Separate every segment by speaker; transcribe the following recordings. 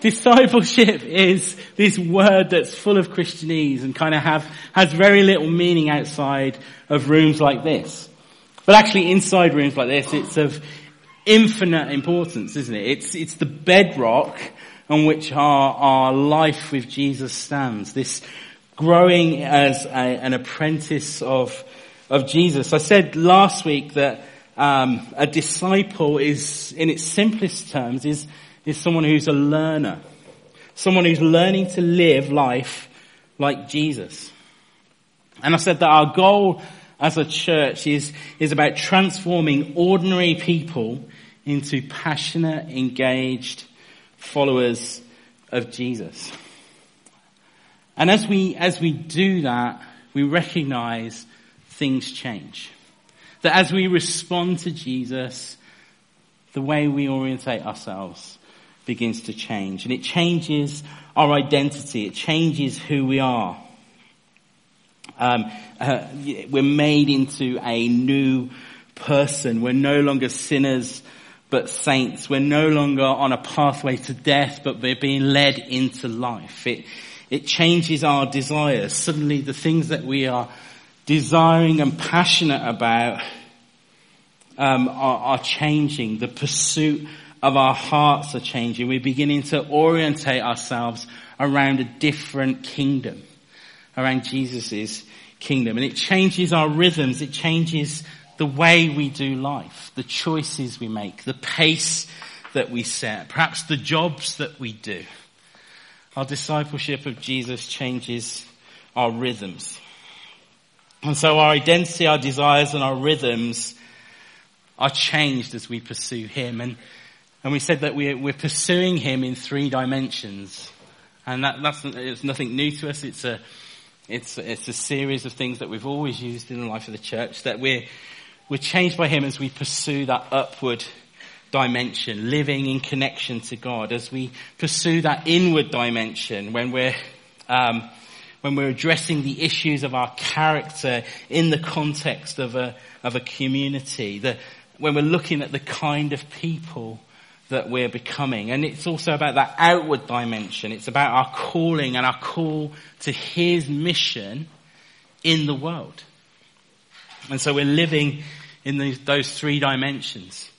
Speaker 1: discipleship is this word that's full of Christianese and kind of have, has very little meaning outside of rooms like this. But actually inside rooms like this, it's of infinite importance, isn't it? It's, it's the bedrock on which our, our life with Jesus stands. This growing as a, an apprentice of, of Jesus. I said last week that um, a disciple is, in its simplest terms, is, is someone who's a learner. Someone who's learning to live life like Jesus. And I said that our goal as a church is, is about transforming ordinary people into passionate, engaged followers of Jesus. And as we, as we do that, we recognize things change. That as we respond to Jesus, the way we orientate ourselves begins to change. And it changes our identity. It changes who we are. Um, uh, we're made into a new person. We're no longer sinners, but saints. We're no longer on a pathway to death, but we're being led into life. It, it changes our desires. Suddenly the things that we are desiring and passionate about um, are, are changing. The pursuit of our hearts are changing. We're beginning to orientate ourselves around a different kingdom, around Jesus' kingdom. And it changes our rhythms. It changes the way we do life, the choices we make, the pace that we set, perhaps the jobs that we do. Our discipleship of Jesus changes our rhythms. And so our identity, our desires and our rhythms are changed as we pursue Him. And, and we said that we're, we're pursuing Him in three dimensions. And that, that's, it's nothing new to us. It's a, it's, it's a series of things that we've always used in the life of the church that we're, we're changed by Him as we pursue that upward dimension, living in connection to God, as we pursue that inward dimension when we're, um, when we're addressing the issues of our character in the context of a, of a community, the, when we're looking at the kind of people that we're becoming. And it's also about that outward dimension. It's about our calling and our call to His mission in the world. And so we're living in these, those three dimensions.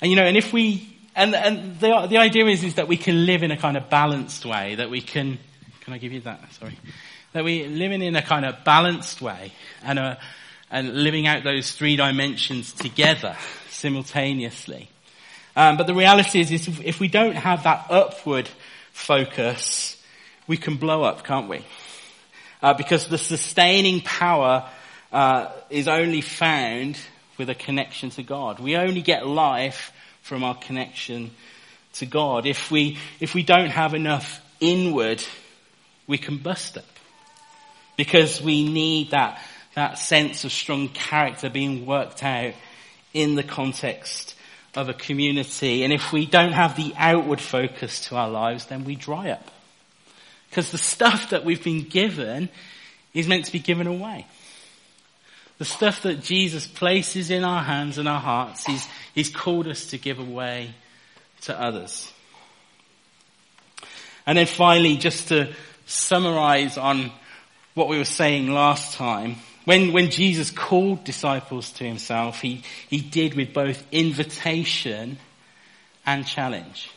Speaker 1: And you know, and if we, and, and the, the idea is, is that we can live in a kind of balanced way, that we can, can I give you that? Sorry. That we're living in a kind of balanced way and a, and living out those three dimensions together simultaneously. Um, but the reality is, is if we don't have that upward focus, we can blow up, can't we? Uh, because the sustaining power uh, is only found with a connection to God. We only get life from our connection to God. If we, if we don't have enough inward, we can bust up. Because we need that, that sense of strong character being worked out in the context of a community. And if we don't have the outward focus to our lives, then we dry up. Because the stuff that we've been given is meant to be given away. The stuff that Jesus places in our hands and our hearts, He's, he's called us to give away to others. And then finally, just to summarize on what we were saying last time, when, when Jesus called disciples to himself, he, he did with both invitation and challenge.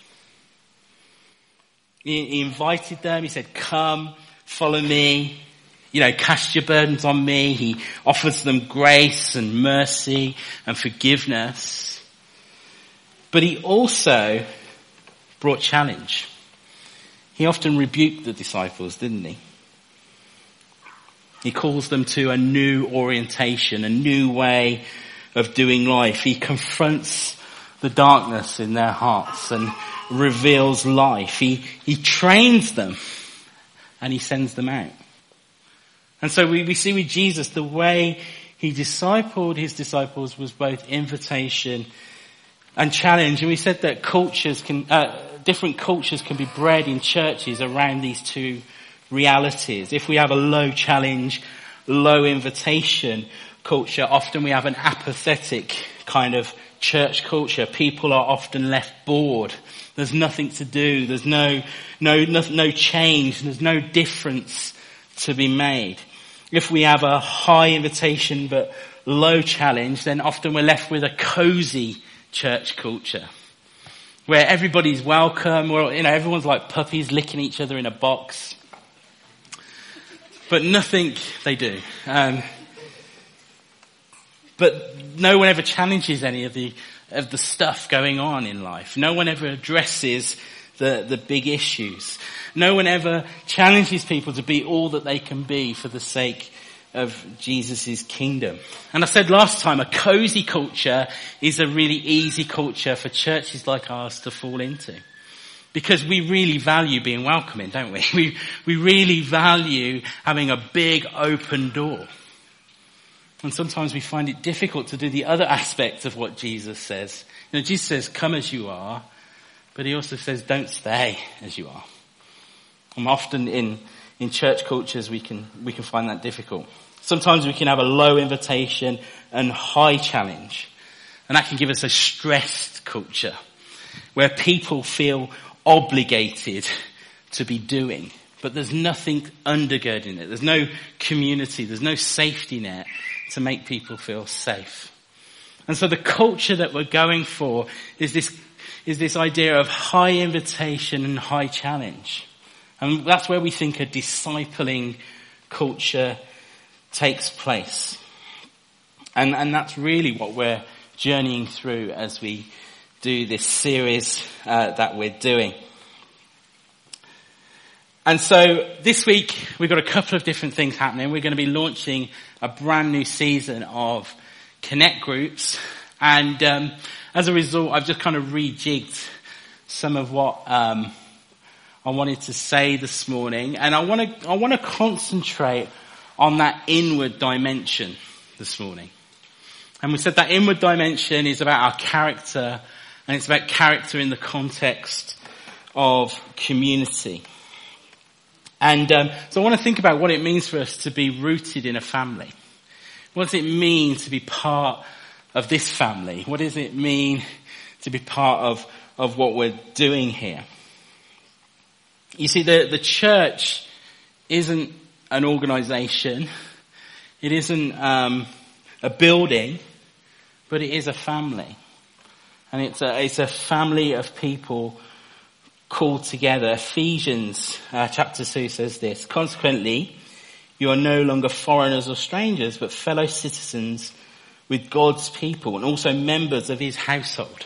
Speaker 1: He, he invited them, he said, come, follow me, you know, cast your burdens on me. He offers them grace and mercy and forgiveness. But he also brought challenge. He often rebuked the disciples, didn't he? He calls them to a new orientation, a new way of doing life. He confronts the darkness in their hearts and reveals life. He, he trains them and he sends them out. And so we, we see with Jesus the way he discipled his disciples was both invitation and challenge. And we said that cultures can, uh, different cultures can be bred in churches around these two realities. If we have a low challenge, low invitation culture, often we have an apathetic kind of church culture, people are often left bored. There's nothing to do. There's no, no, no, no change. There's no difference to be made. If we have a high invitation but low challenge, then often we're left with a cozy church culture where everybody's welcome, where, you know, everyone's like puppies licking each other in a box. But nothing they do. Um, but no one ever challenges any of the, of the stuff going on in life. No one ever addresses the, the big issues. No one ever challenges people to be all that they can be for the sake of Jesus' kingdom. And I said last time, a cozy culture is a really easy culture for churches like ours to fall into. Because we really value being welcoming, don't we? We, we really value having a big open door. And sometimes we find it difficult to do the other aspects of what Jesus says. You know, Jesus says, come as you are, but he also says, don't stay as you are. And often in in church cultures we can, we can find that difficult. Sometimes we can have a low invitation and high challenge. And that can give us a stressed culture where people feel obligated to be doing, but there's nothing undergirding it. There's no community. There's no safety net to make people feel safe. And so the culture that we're going for is this, is this idea of high invitation and high challenge. And that's where we think a discipling culture takes place. And, and that's really what we're journeying through as we do this series uh, that we're doing. And so this week we've got a couple of different things happening. We're going to be launching a brand new season of Connect groups. And um, as a result, I've just kind of rejigged some of what um, I wanted to say this morning, and I want to I want to concentrate on that inward dimension this morning. And we said that inward dimension is about our character, and it's about character in the context of community. And um, so I want to think about what it means for us to be rooted in a family. What does it mean to be part of this family? What does it mean to be part of, of what we're doing here? You see, the, the church isn't an organization. It isn't um, a building, but it is a family. And it's a, it's a family of people called together. Ephesians uh, chapter 2 says this, Consequently, you are no longer foreigners or strangers, but fellow citizens with God's people and also members of his household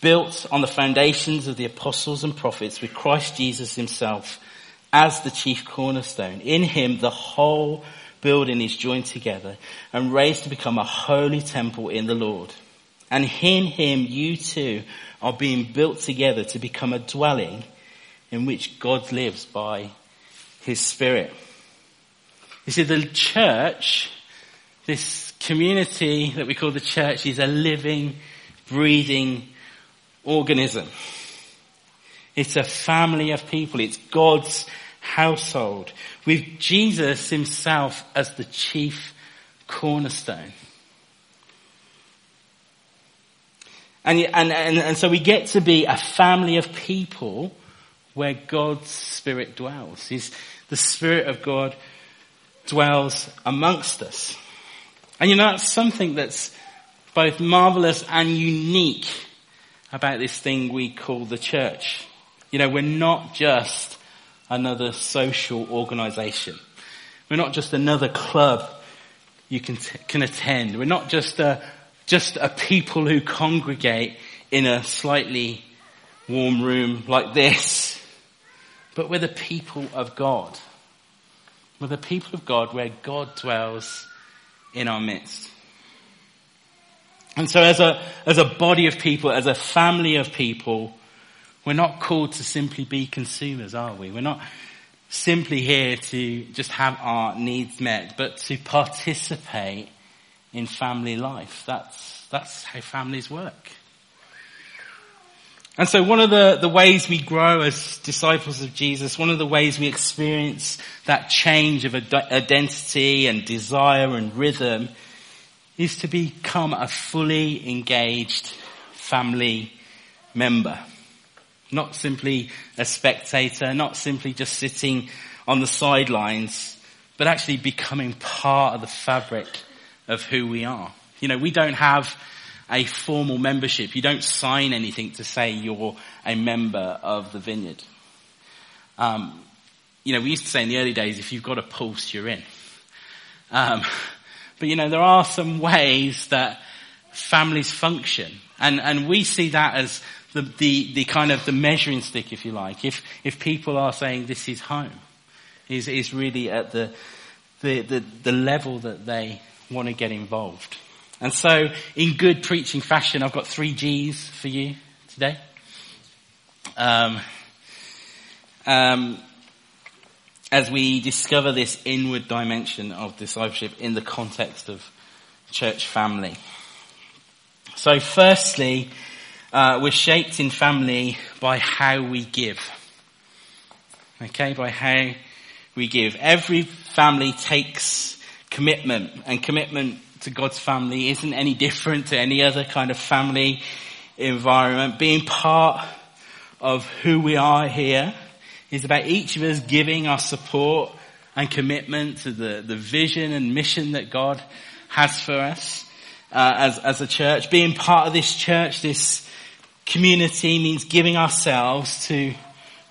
Speaker 1: built on the foundations of the apostles and prophets with Christ Jesus himself as the chief cornerstone. In him, the whole building is joined together and raised to become a holy temple in the Lord. And in him, you too are being built together to become a dwelling in which God lives by his spirit. You see, the church, this community that we call the church is a living, breathing organism. It's a family of people. It's God's household with Jesus himself as the chief cornerstone. And, and, and, and so we get to be a family of people where God's Spirit dwells. He's, the Spirit of God dwells amongst us. And you know, that's something that's both marvelous and unique about this thing we call the church. You know, we're not just another social organization. We're not just another club you can, t- can attend. We're not just a, just a people who congregate in a slightly warm room like this. But we're the people of God. We're the people of God where God dwells in our midst. And so as a, as a body of people, as a family of people, we're not called to simply be consumers, are we? We're not simply here to just have our needs met, but to participate in family life. That's, that's how families work. And so one of the, the ways we grow as disciples of Jesus, one of the ways we experience that change of identity and desire and rhythm is to become a fully engaged family member. Not simply a spectator, not simply just sitting on the sidelines, but actually becoming part of the fabric of who we are. You know, we don't have a formal membership. You don't sign anything to say you're a member of the vineyard. Um, you know, we used to say in the early days, if you've got a pulse, you're in. Um, but you know, there are some ways that families function. And, and we see that as the, the, the kind of the measuring stick, if you like. If, if people are saying this is home, is, is really at the, the, the, the level that they want to get involved. And so in good preaching fashion, I've got three G's for you today. Um, um, as we discover this inward dimension of discipleship in the context of church family. So firstly, uh, we're shaped in family by how we give. Okay, by how we give. Every family takes commitment and commitment to God's family isn't any different to any other kind of family environment. Being part of who we are here is about each of us giving our support and commitment to the, the vision and mission that God has for us uh, as, as a church. Being part of this church, this community means giving ourselves to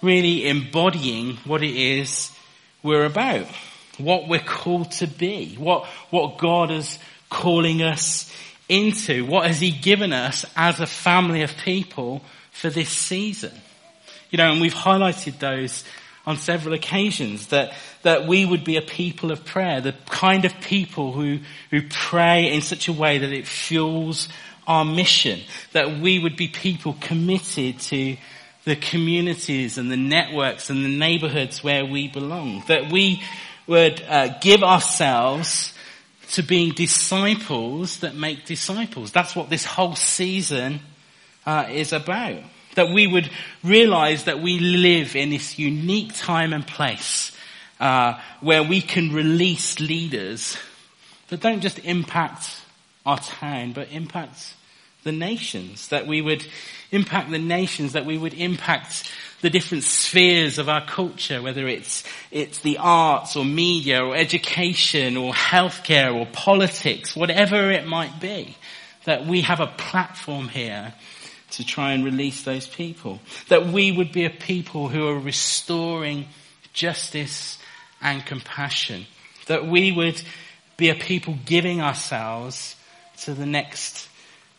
Speaker 1: really embodying what it is we're about, what we're called to be, what, what God is calling us into, what has He given us as a family of people for this season. You know, and we've highlighted those on several occasions that, that we would be a people of prayer, the kind of people who, who pray in such a way that it fuels our mission, that we would be people committed to the communities and the networks and the neighborhoods where we belong, that we would uh, give ourselves to being disciples that make disciples. That's what this whole season uh, is about. That we would realize that we live in this unique time and place uh, where we can release leaders that don't just impact our town, but impact the nations. That we would impact the nations, that we would impact the different spheres of our culture, whether it's, it's the arts or media or education or healthcare or politics, whatever it might be, that we have a platform here to try and release those people. That we would be a people who are restoring justice and compassion. That we would be a people giving ourselves to the next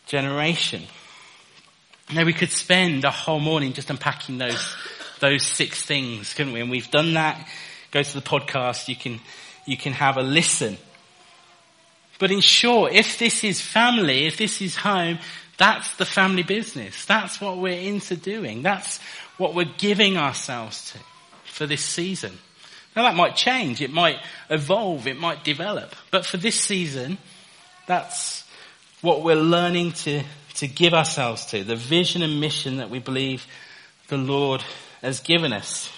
Speaker 1: generation. Now we could spend a whole morning just unpacking those, those six things, couldn't we? And we've done that. Go to the podcast, you can, you can have a listen. But in short, if this is family, if this is home, that's the family business. That's what we're into doing. That's what we're giving ourselves to for this season. Now that might change. It might evolve. It might develop. But for this season, that's what we're learning to, to give ourselves to. The vision and mission that we believe the Lord has given us.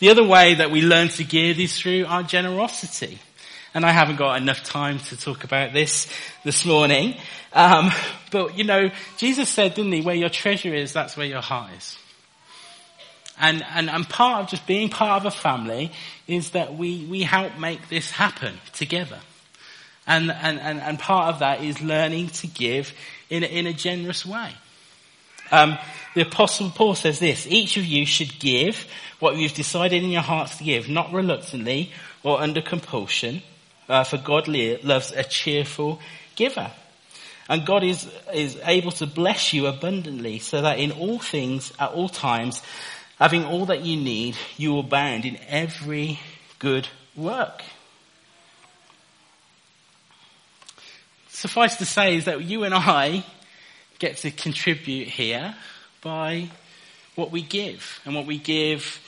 Speaker 1: The other way that we learn to give is through our generosity. And I haven't got enough time to talk about this this morning. Um, but you know, Jesus said, didn't he, where your treasure is, that's where your heart is. And, and, and part of just being part of a family is that we, we help make this happen together. And, and, and, and part of that is learning to give in a, in a generous way. Um, the apostle Paul says this, each of you should give what you've decided in your hearts to give, not reluctantly or under compulsion, uh, for God loves a cheerful giver. And God is, is able to bless you abundantly so that in all things, at all times, having all that you need, you will abound in every good work. Suffice to say is that you and I get to contribute here by what we give and what we give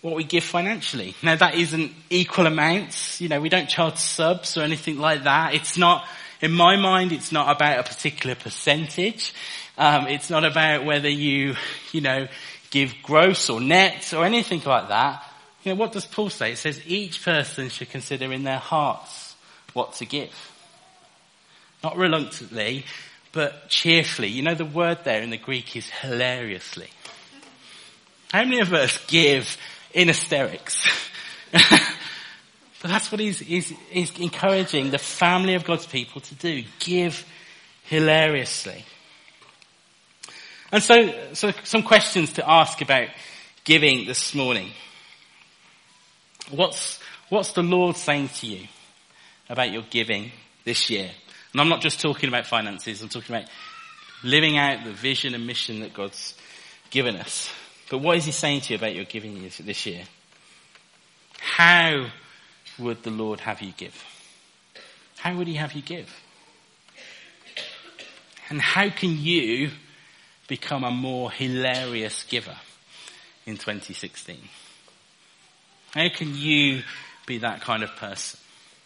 Speaker 1: what we give financially. Now that isn't equal amounts. You know, we don't charge subs or anything like that. It's not, in my mind, it's not about a particular percentage. Um, it's not about whether you, you know, give gross or net or anything like that. You know, what does Paul say? It says each person should consider in their hearts what to give. Not reluctantly, but cheerfully. You know, the word there in the Greek is hilariously. How many of us give in hysterics? but that's what he's, he's, he's encouraging the family of God's people to do. Give hilariously. And so, so some questions to ask about giving this morning. What's, what's the Lord saying to you about your giving this year? And I'm not just talking about finances, I'm talking about living out the vision and mission that God's given us. But what is he saying to you about your giving this year? How would the Lord have you give? How would he have you give? And how can you become a more hilarious giver in 2016? How can you be that kind of person?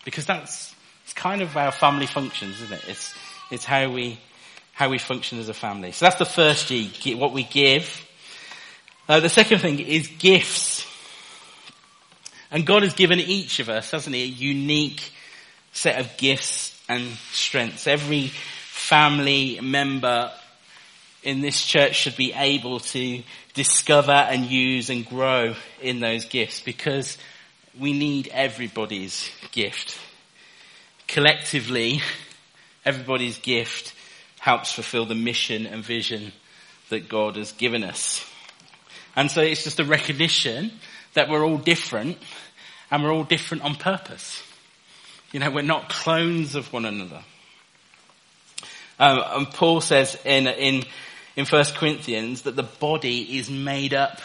Speaker 1: Because that's it's kind of how family functions, isn't it? It's it's how we how we function as a family. So that's the first G, what we give. Uh, the second thing is gifts. And God has given each of us, hasn't he, a unique set of gifts and strengths. Every family member in this church should be able to discover and use and grow in those gifts because we need everybody's gift. Collectively, everybody's gift helps fulfill the mission and vision that God has given us. And so it's just a recognition that we're all different and we're all different on purpose. You know, we're not clones of one another. Um, and Paul says in, in, in 1 Corinthians that the body is made up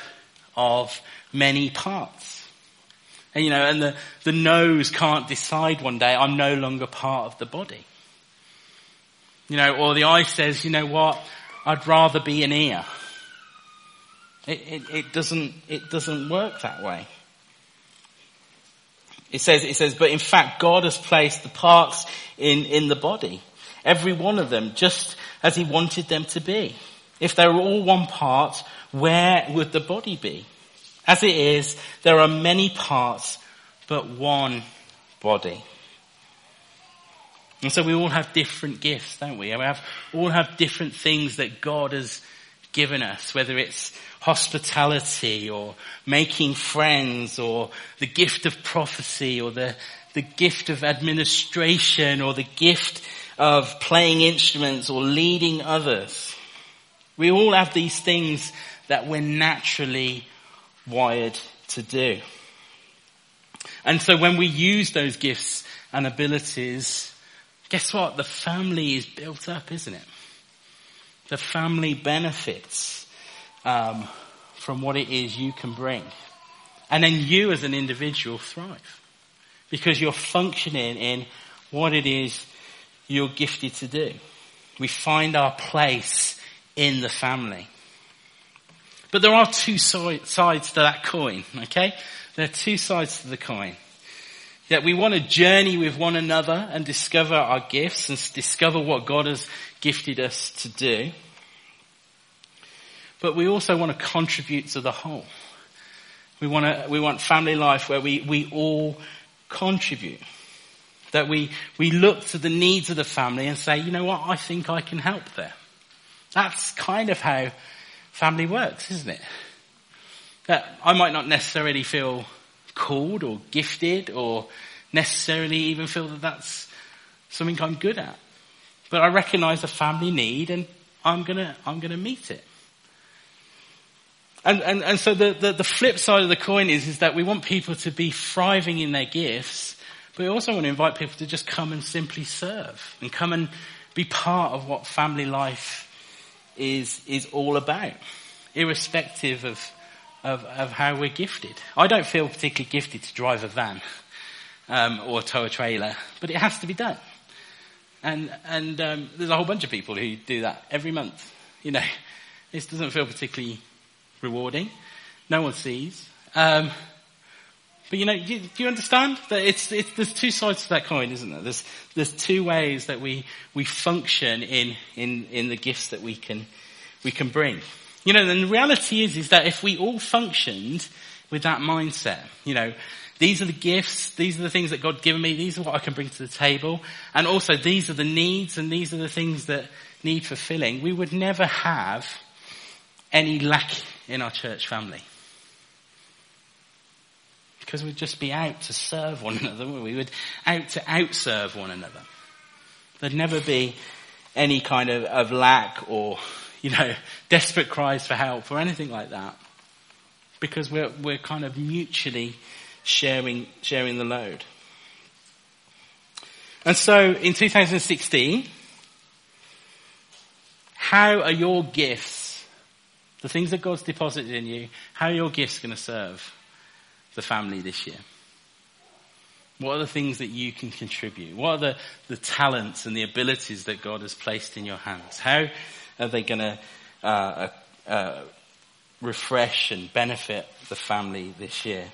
Speaker 1: of many parts. And, you know, and the, the nose can't decide one day, I'm no longer part of the body. You know, or the eye says, you know what, I'd rather be an ear. It, it, it, doesn't, it doesn't work that way. It says, it says, but in fact, God has placed the parts in, in the body. Every one of them, just as he wanted them to be. If they were all one part, where would the body be? As it is, there are many parts, but one body. And so we all have different gifts, don't we? We have, all have different things that God has given us, whether it's hospitality or making friends or the gift of prophecy or the, the gift of administration or the gift of playing instruments or leading others. We all have these things that we're naturally wired to do. And so when we use those gifts and abilities, guess what? The family is built up, isn't it? the family benefits um, from what it is you can bring. And then you as an individual thrive because you're functioning in what it is you're gifted to do. We find our place in the family. But there are two sides to that coin, okay? There are two sides to the coin. That we want to journey with one another and discover our gifts and discover what God has gifted us to do. But we also want to contribute to the whole. We want to, we want family life where we, we all contribute. That we, we look to the needs of the family and say, you know what, I think I can help there. That's kind of how family works, isn't it? That I might not necessarily feel called or gifted or necessarily even feel that that's something I'm good at. But I recognize a family need and I'm gonna, I'm gonna meet it. And, and, and so the, the, the, flip side of the coin is, is that we want people to be thriving in their gifts, but we also want to invite people to just come and simply serve and come and be part of what family life is, is all about, irrespective of, of, of how we're gifted. I don't feel particularly gifted to drive a van um, or tow a trailer, but it has to be done. And, and um, there's a whole bunch of people who do that every month. You know, this doesn't feel particularly rewarding. No one sees. Um, but you know, do, you understand that it's, it's, there's two sides to that coin, isn't there? There's, there's two ways that we, we function in, in, in the gifts that we can, we can bring. You know, and the reality is, is that if we all functioned with that mindset, you know, these are the gifts, these are the things that God's given me, these are what I can bring to the table, and also these are the needs and these are the things that need fulfilling, we would never have any lack in our church family. Because we'd just be out to serve one another. We would out to outserve one another. There'd never be any kind of, of lack or, you know, desperate cries for help or anything like that. Because we're, we're kind of mutually sharing, sharing the load. And so in 2016, how are your gifts, the things that God's deposited in you, how are your gifts going to serve the family this year? What are the things that you can contribute? What are the, the talents and the abilities that God has placed in your hands? How are they going to uh, uh, refresh and benefit the family this year?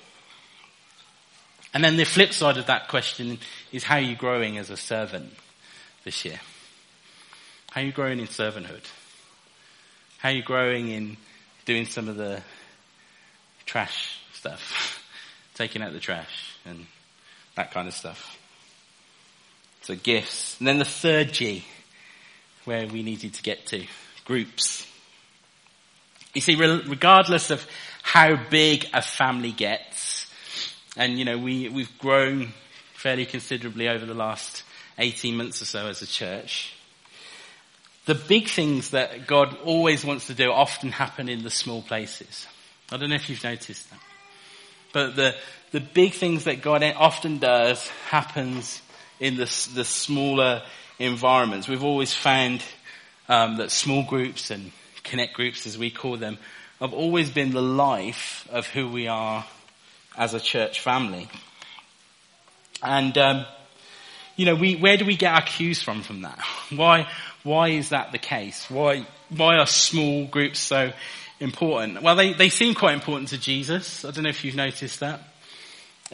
Speaker 1: And then the flip side of that question is how are you growing as a servant this year? How are you growing in servanthood? How are you growing in doing some of the trash stuff? Taking out the trash and that kind of stuff. So gifts. And then the third G, where we needed to get to, groups. You see, regardless of how big a family gets, and you know, we, we've grown fairly considerably over the last 18 months or so as a church, the big things that God always wants to do often happen in the small places. I don't know if you've noticed that. But the, the big things that God often does happens in the, the smaller environments. We've always found um, that small groups and connect groups, as we call them, have always been the life of who we are as a church family. And um, you know, we, where do we get our cues from from that? Why, why is that the case? Why, why are small groups so important? Well, they, they seem quite important to Jesus. I don't know if you've noticed that.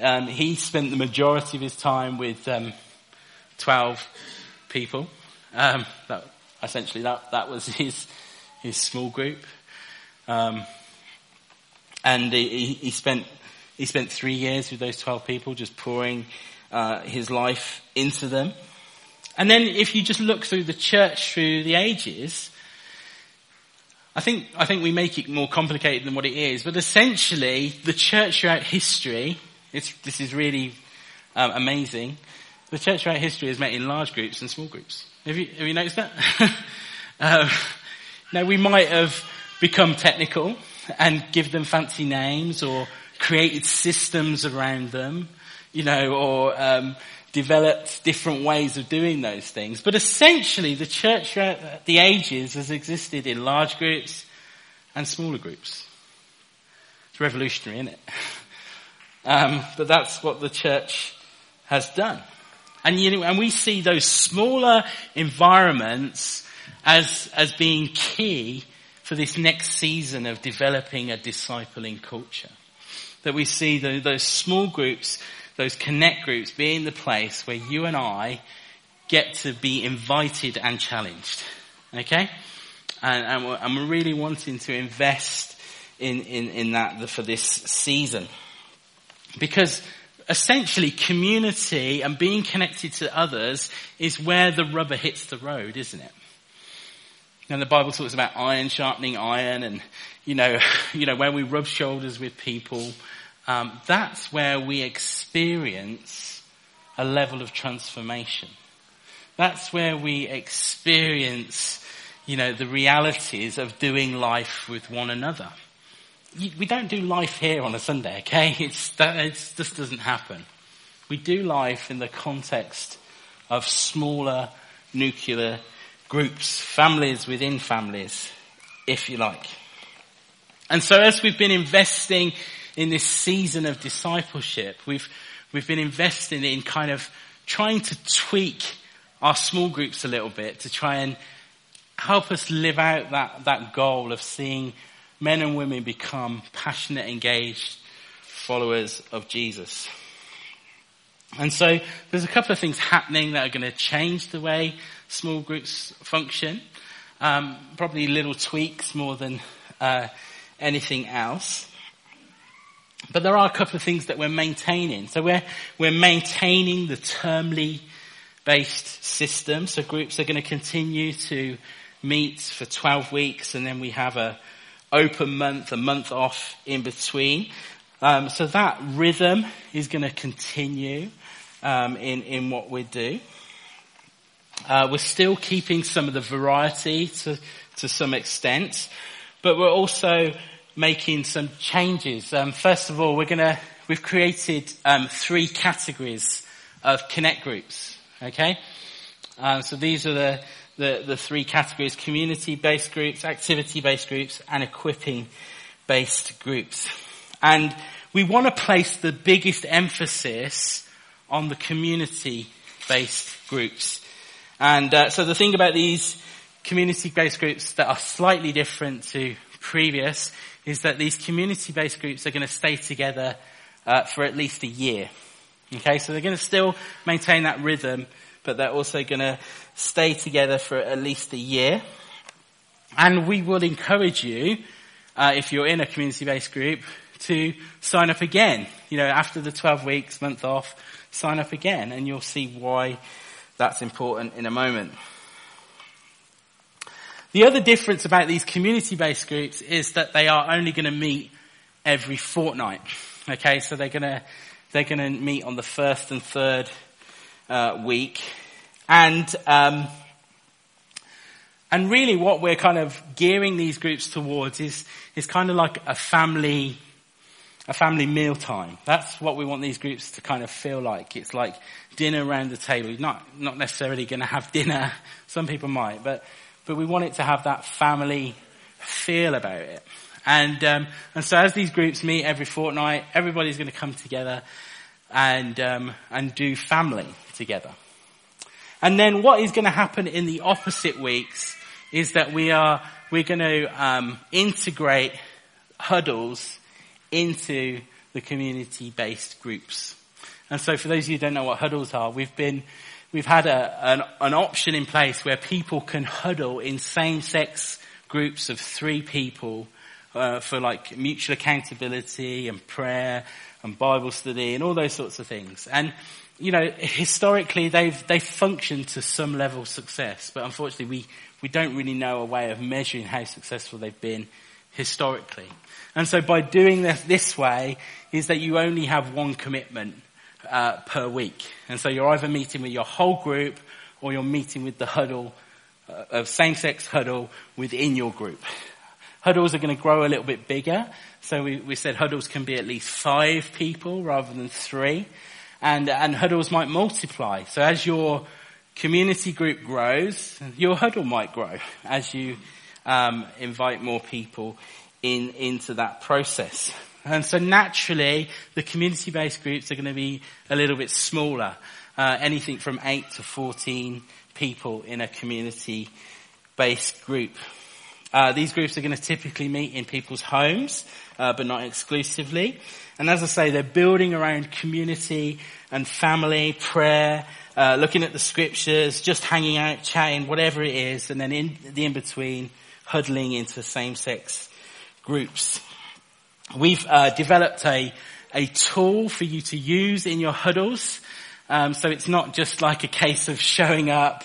Speaker 1: Um, he spent the majority of his time with um, 12 people. Um, that, essentially, that, that was his, his small group. Um, and he, he, spent, he spent three years with those 12 people just pouring uh, his life into them. And then if you just look through the church through the ages, I think, I think we make it more complicated than what it is, but essentially the church throughout history, this is really um, amazing, the church throughout history has met in large groups and small groups. Have you, have you noticed that? um, now we might have become technical and give them fancy names or created systems around them you know, or um, developed different ways of doing those things. But essentially, the church throughout the ages has existed in large groups and smaller groups. It's revolutionary, isn't it? Um, but that's what the church has done. And you know, and we see those smaller environments as, as being key for this next season of developing a discipling culture. That we see the, those small groups those connect groups being the place where you and I get to be invited and challenged. Okay? And, and, we're, really wanting to invest in, in, in that for this season. Because essentially community and being connected to others is where the rubber hits the road, isn't it? And the Bible talks about iron sharpening iron and, you know, you know, when we rub shoulders with people, um, that's where we experience a level of transformation. That's where we experience, you know, the realities of doing life with one another. We don't do life here on a Sunday, okay? It's, that, it just doesn't happen. We do life in the context of smaller nuclear groups, families within families, if you like. And so as we've been investing in this season of discipleship, we've, we've been investing in kind of trying to tweak our small groups a little bit to try and help us live out that, that goal of seeing men and women become passionate, engaged followers of Jesus. And so there's a couple of things happening that are going to change the way small groups function. Um, probably little tweaks more than uh, anything else. But there are a couple of things that we're maintaining. So we're, we're maintaining the termly based system. So groups are going to continue to meet for 12 weeks and then we have a open month, a month off in between. Um, so that rhythm is going to continue um, in in what we do. Uh, we're still keeping some of the variety to to some extent, but we're also making some changes. Um, first of all, we're to we've created um, three categories of connect groups. Okay, um, so these are the the, the three categories, community-based groups, activity-based groups, and equipping-based groups. And we want to place the biggest emphasis on the community-based groups. And uh, so the thing about these community-based groups that are slightly different to previous is that these community-based groups are going to stay together uh, for at least a year. Okay, so they're going to still maintain that rhythm, but they're also going to stay together for at least a year. And we will encourage you, uh, if you're in a community-based group, to sign up again. You know, after the 12 weeks, month off, sign up again, and you'll see why that's important in a moment. The other difference about these community-based groups is that they are only going to meet every fortnight. Okay, so they're going to they're going to meet on the first and third uh, week, and, um, and really what we're kind of gearing these groups towards is, is kind of like a family, a family meal time. That's what we want these groups to kind of feel like. It's like dinner around the table. You're not, not necessarily going to have dinner. Some people might, but, but we want it to have that family feel about it. And, um, and so as these groups meet every fortnight, everybody's going to come together and, um, and do family together. And then what is going to happen in the opposite weeks is that we are, we're going to um, integrate huddles into the community-based groups. And so for those of you who don't know what huddles are, we've been, we've had a, an, an option in place where people can huddle in same-sex groups of three people uh, for like mutual accountability and prayer and Bible study and all those sorts of things. And you know, historically they've, they've functioned to some level of success, but unfortunately we, we don't really know a way of measuring how successful they've been historically. And so by doing this this way is that you only have one commitment uh, per week. And so you're either meeting with your whole group or you're meeting with the huddle uh, of same-sex huddle within your group. Huddles are going to grow a little bit bigger. So we, we said huddles can be at least five people rather than three and, and huddles might multiply. So as your community group grows, your huddle might grow as you um, invite more people in into that process. And so naturally, the community-based groups are going to be a little bit smaller, uh, anything from 8 to 14 people in a community-based group. Uh, these groups are going to typically meet in people's homes, uh, but not exclusively. And as I say, they're building around community and family, prayer, uh, looking at the scriptures, just hanging out, chatting, whatever it is, and then in the in-between, huddling into same-sex groups. We've uh, developed a, a tool for you to use in your huddles. Um, so it's not just like a case of showing up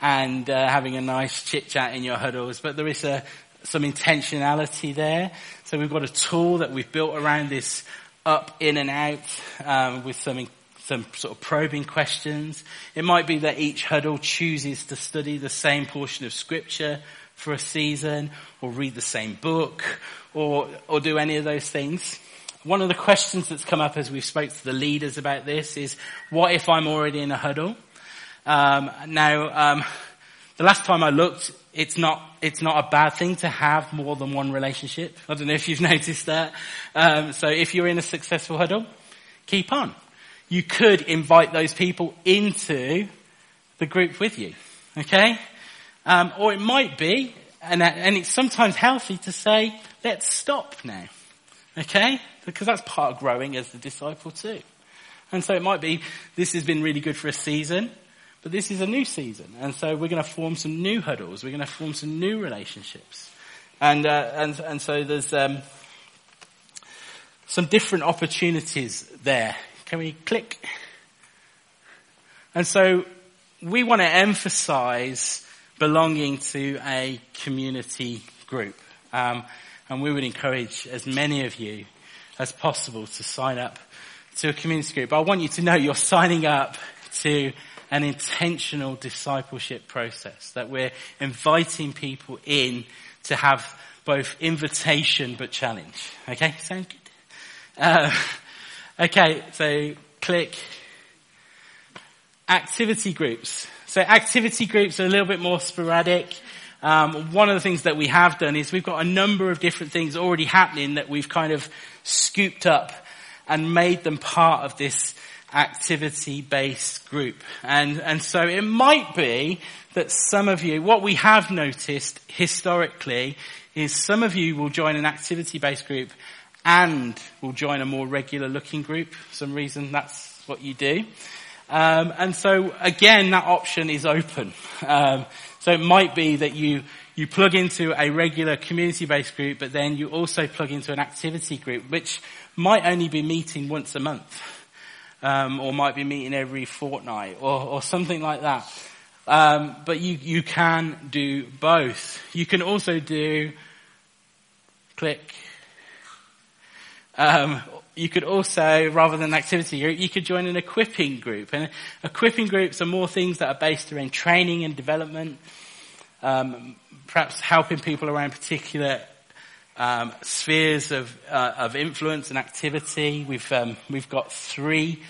Speaker 1: and uh, having a nice chit chat in your huddles, but there is a, some intentionality there. So we've got a tool that we've built around this up, in and out, um, with some some sort of probing questions. It might be that each huddle chooses to study the same portion of scripture for a season, or read the same book, or or do any of those things. One of the questions that's come up as we've spoke to the leaders about this is, what if I'm already in a huddle? Um, now, um, the last time I looked, it's not it's not a bad thing to have more than one relationship. I don't know if you've noticed that. Um, so if you're in a successful huddle, keep on. You could invite those people into the group with you, okay? Um, or it might be, and, and it's sometimes healthy to say, let's stop now, okay? Because that's part of growing as the disciple too. And so it might be, this has been really good for a season, but this is a new season, and so we're going to form some new huddles. We're going to form some new relationships, and uh, and and so there's um, some different opportunities there. Can we click? And so we want to emphasize belonging to a community group. Um, and we would encourage as many of you as possible to sign up to a community group. But I want you to know you're signing up to an intentional discipleship process, that we're inviting people in to have both invitation but challenge. Okay, sound good? Uh, okay, so click activity groups. So activity groups are a little bit more sporadic. Um, one of the things that we have done is we've got a number of different things already happening that we've kind of scooped up and made them part of this activity-based group. And, and so it might be that some of you, what we have noticed historically is some of you will join an activity-based group and will join a more regular looking group. For some reason that's what you do. Um, and so again, that option is open. Um, so it might be that you you plug into a regular community-based group, but then you also plug into an activity group, which might only be meeting once a month, um, or might be meeting every fortnight, or, or something like that. Um, but you you can do both. You can also do click um, you could also, rather than activity group, you could join an equipping group. And equipping groups are more things that are based around training and development, um, perhaps helping people around particular um, spheres of uh, of influence and activity. We've um, we've got three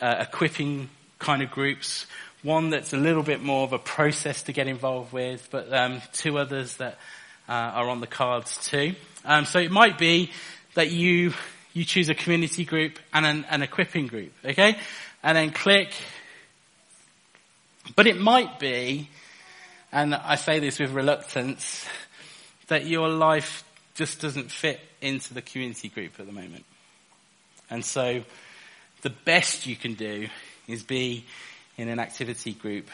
Speaker 1: uh, equipping kind of groups. One that's a little bit more of a process to get involved with, but um, two others that uh, are on the cards too. Um, so it might be that you, you choose a community group and an, an equipping group, okay? And then click. But it might be, and I say this with reluctance, that your life just doesn't fit into the community group at the moment. And so the best you can do is be in an activity group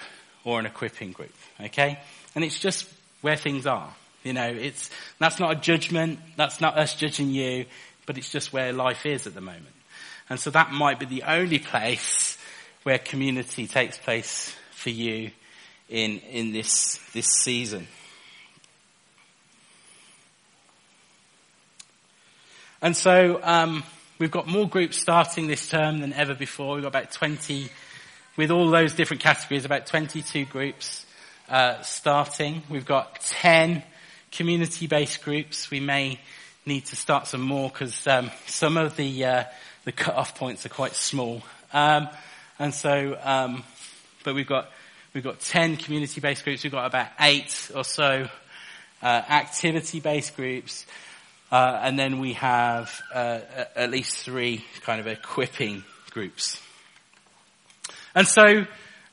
Speaker 1: or an equipping group, okay? And it's just where things are. You know, it's, that's not a judgment. That's not us judging you, but it's just where life is at the moment. And so that might be the only place where community takes place for you in, in this, this season. And so, um, we've got more groups starting this term than ever before. We've got about 20, with all those different categories, about 22 groups, uh, starting. We've got 10 community-based groups. We may need to start some more because um, some of the uh, the cut-off points are quite small. Um, and so, um, but we've got we've got ten community-based groups. We've got about eight or so uh, activity-based groups, uh, and then we have uh, at least three kind of equipping groups. And so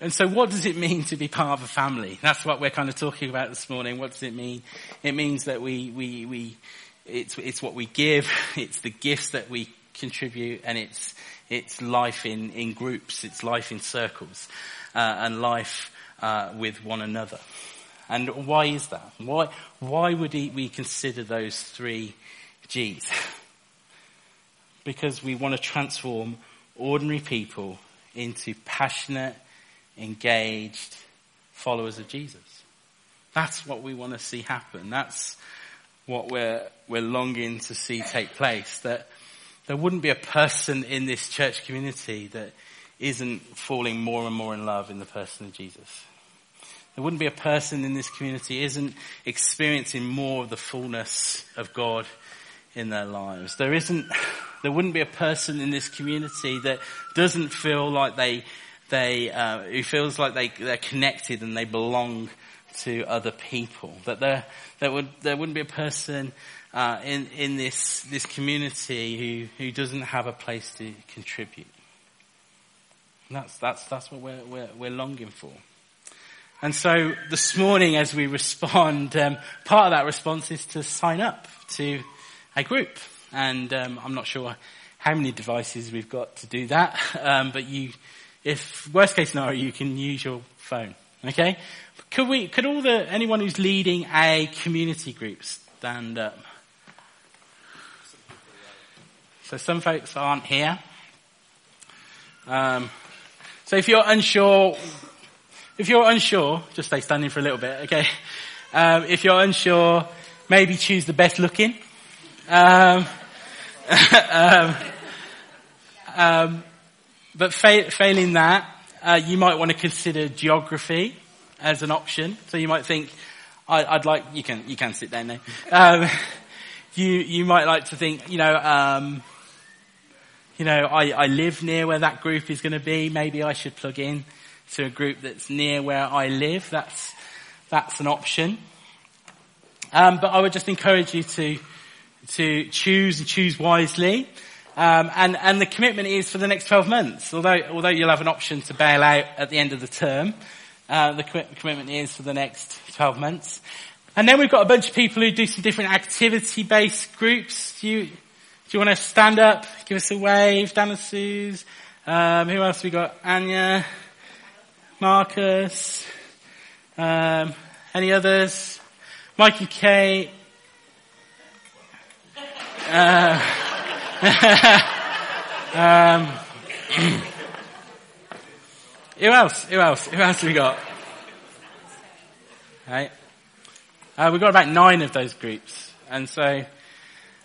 Speaker 1: and so what does it mean to be part of a family? That's what we're kind of talking about this morning. What does it mean? It means that we, we, we, it's, it's what we give, it's the gifts that we contribute, and it's, it's life in, in groups, it's life in circles, uh, and life, uh, with one another. And why is that? Why, why would we consider those three G's? because we want to transform ordinary people into passionate, engaged followers of Jesus. That's what we want to see happen. That's what we're, we're longing to see take place. That there wouldn't be a person in this church community that isn't falling more and more in love in the person of Jesus. There wouldn't be a person in this community isn't experiencing more of the fullness of God in their lives. There isn't, there wouldn't be a person in this community that doesn't feel like they they, uh, who feels like they, they're connected and they belong to other people. That there, there would, there wouldn't be a person, uh, in, in this, this community who, who doesn't have a place to contribute. And that's, that's, that's what we're, we're, we're longing for. And so this morning as we respond, um, part of that response is to sign up to a group. And um, I'm not sure how many devices we've got to do that, um, but you if worst case scenario, you can use your phone. Okay? Could we, could all the, anyone who's leading a community group stand up? So some folks aren't here. Um, so if you're unsure, if you're unsure, just stay standing for a little bit, okay? Um, if you're unsure, maybe choose the best looking. Um, um, um, but fa- failing that, uh, you might want to consider geography as an option. So you might think, I, would like, you can, you can sit down now. Um, you, you might like to think, you know, um, you know, I, I live near where that group is going to be. Maybe I should plug in to a group that's near where I live. That's, that's an option. Um, but I would just encourage you to, to choose and choose wisely. Um, and, and the commitment is for the next 12 months. Although, although you'll have an option to bail out at the end of the term, uh, the commitment is for the next 12 months. And then we've got a bunch of people who do some different activity-based groups. Do you, do you want to stand up, give us a wave, Dana Suze? Um, who else we got? Anya, Marcus, um, any others? Mike and Kate. Uh, um, who else? Who else? Who else have we got? Right. Uh, we've got about nine of those groups. And so,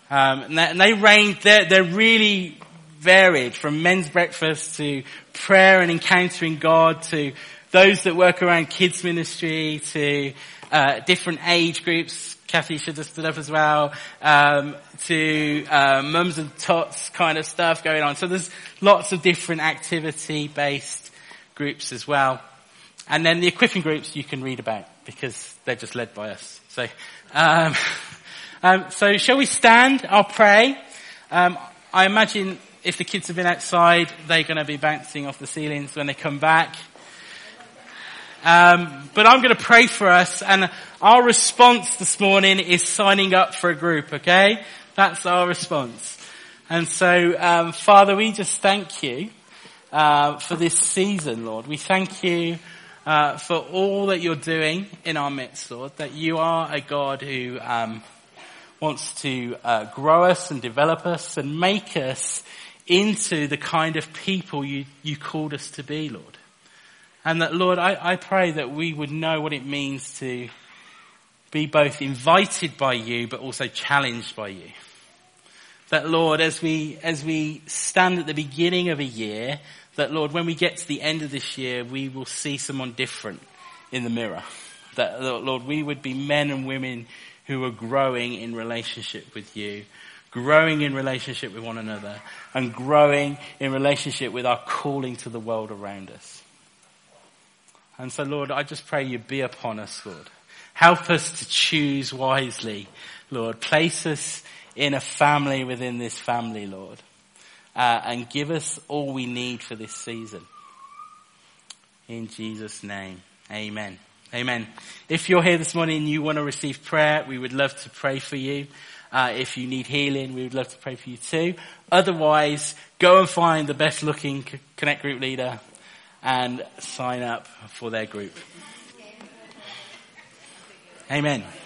Speaker 1: um, and, they, and they range, they're, they're really varied from men's breakfast to prayer and encountering God to those that work around kids ministry to uh, different age groups. Kathy should have stood up as well. Um, to uh, mums and tots kind of stuff going on. So there's lots of different activity-based groups as well. And then the equipping groups you can read about because they're just led by us. So, um, um, so shall we stand? I'll pray. Um, I imagine if the kids have been outside, they're going to be bouncing off the ceilings when they come back. Um, but I'm going to pray for us, and our response this morning is signing up for a group. Okay, that's our response. And so, um, Father, we just thank you uh, for this season, Lord. We thank you uh, for all that you're doing in our midst, Lord. That you are a God who um, wants to uh, grow us and develop us and make us into the kind of people you you called us to be, Lord. And that, Lord, I, I pray that we would know what it means to be both invited by you, but also challenged by you. That, Lord, as we, as we stand at the beginning of a year, that, Lord, when we get to the end of this year, we will see someone different in the mirror. That, Lord, we would be men and women who are growing in relationship with you, growing in relationship with one another, and growing in relationship with our calling to the world around us. And so, Lord, I just pray you be upon us, Lord. Help us to choose wisely, Lord. Place us in a family within this family, Lord. Uh, and give us all we need for this season. In Jesus' name, amen. Amen. If you're here this morning and you want to receive prayer, we would love to pray for you. Uh, if you need healing, we would love to pray for you too. Otherwise, go and find the best looking Connect group leader and sign up for their group. Amen.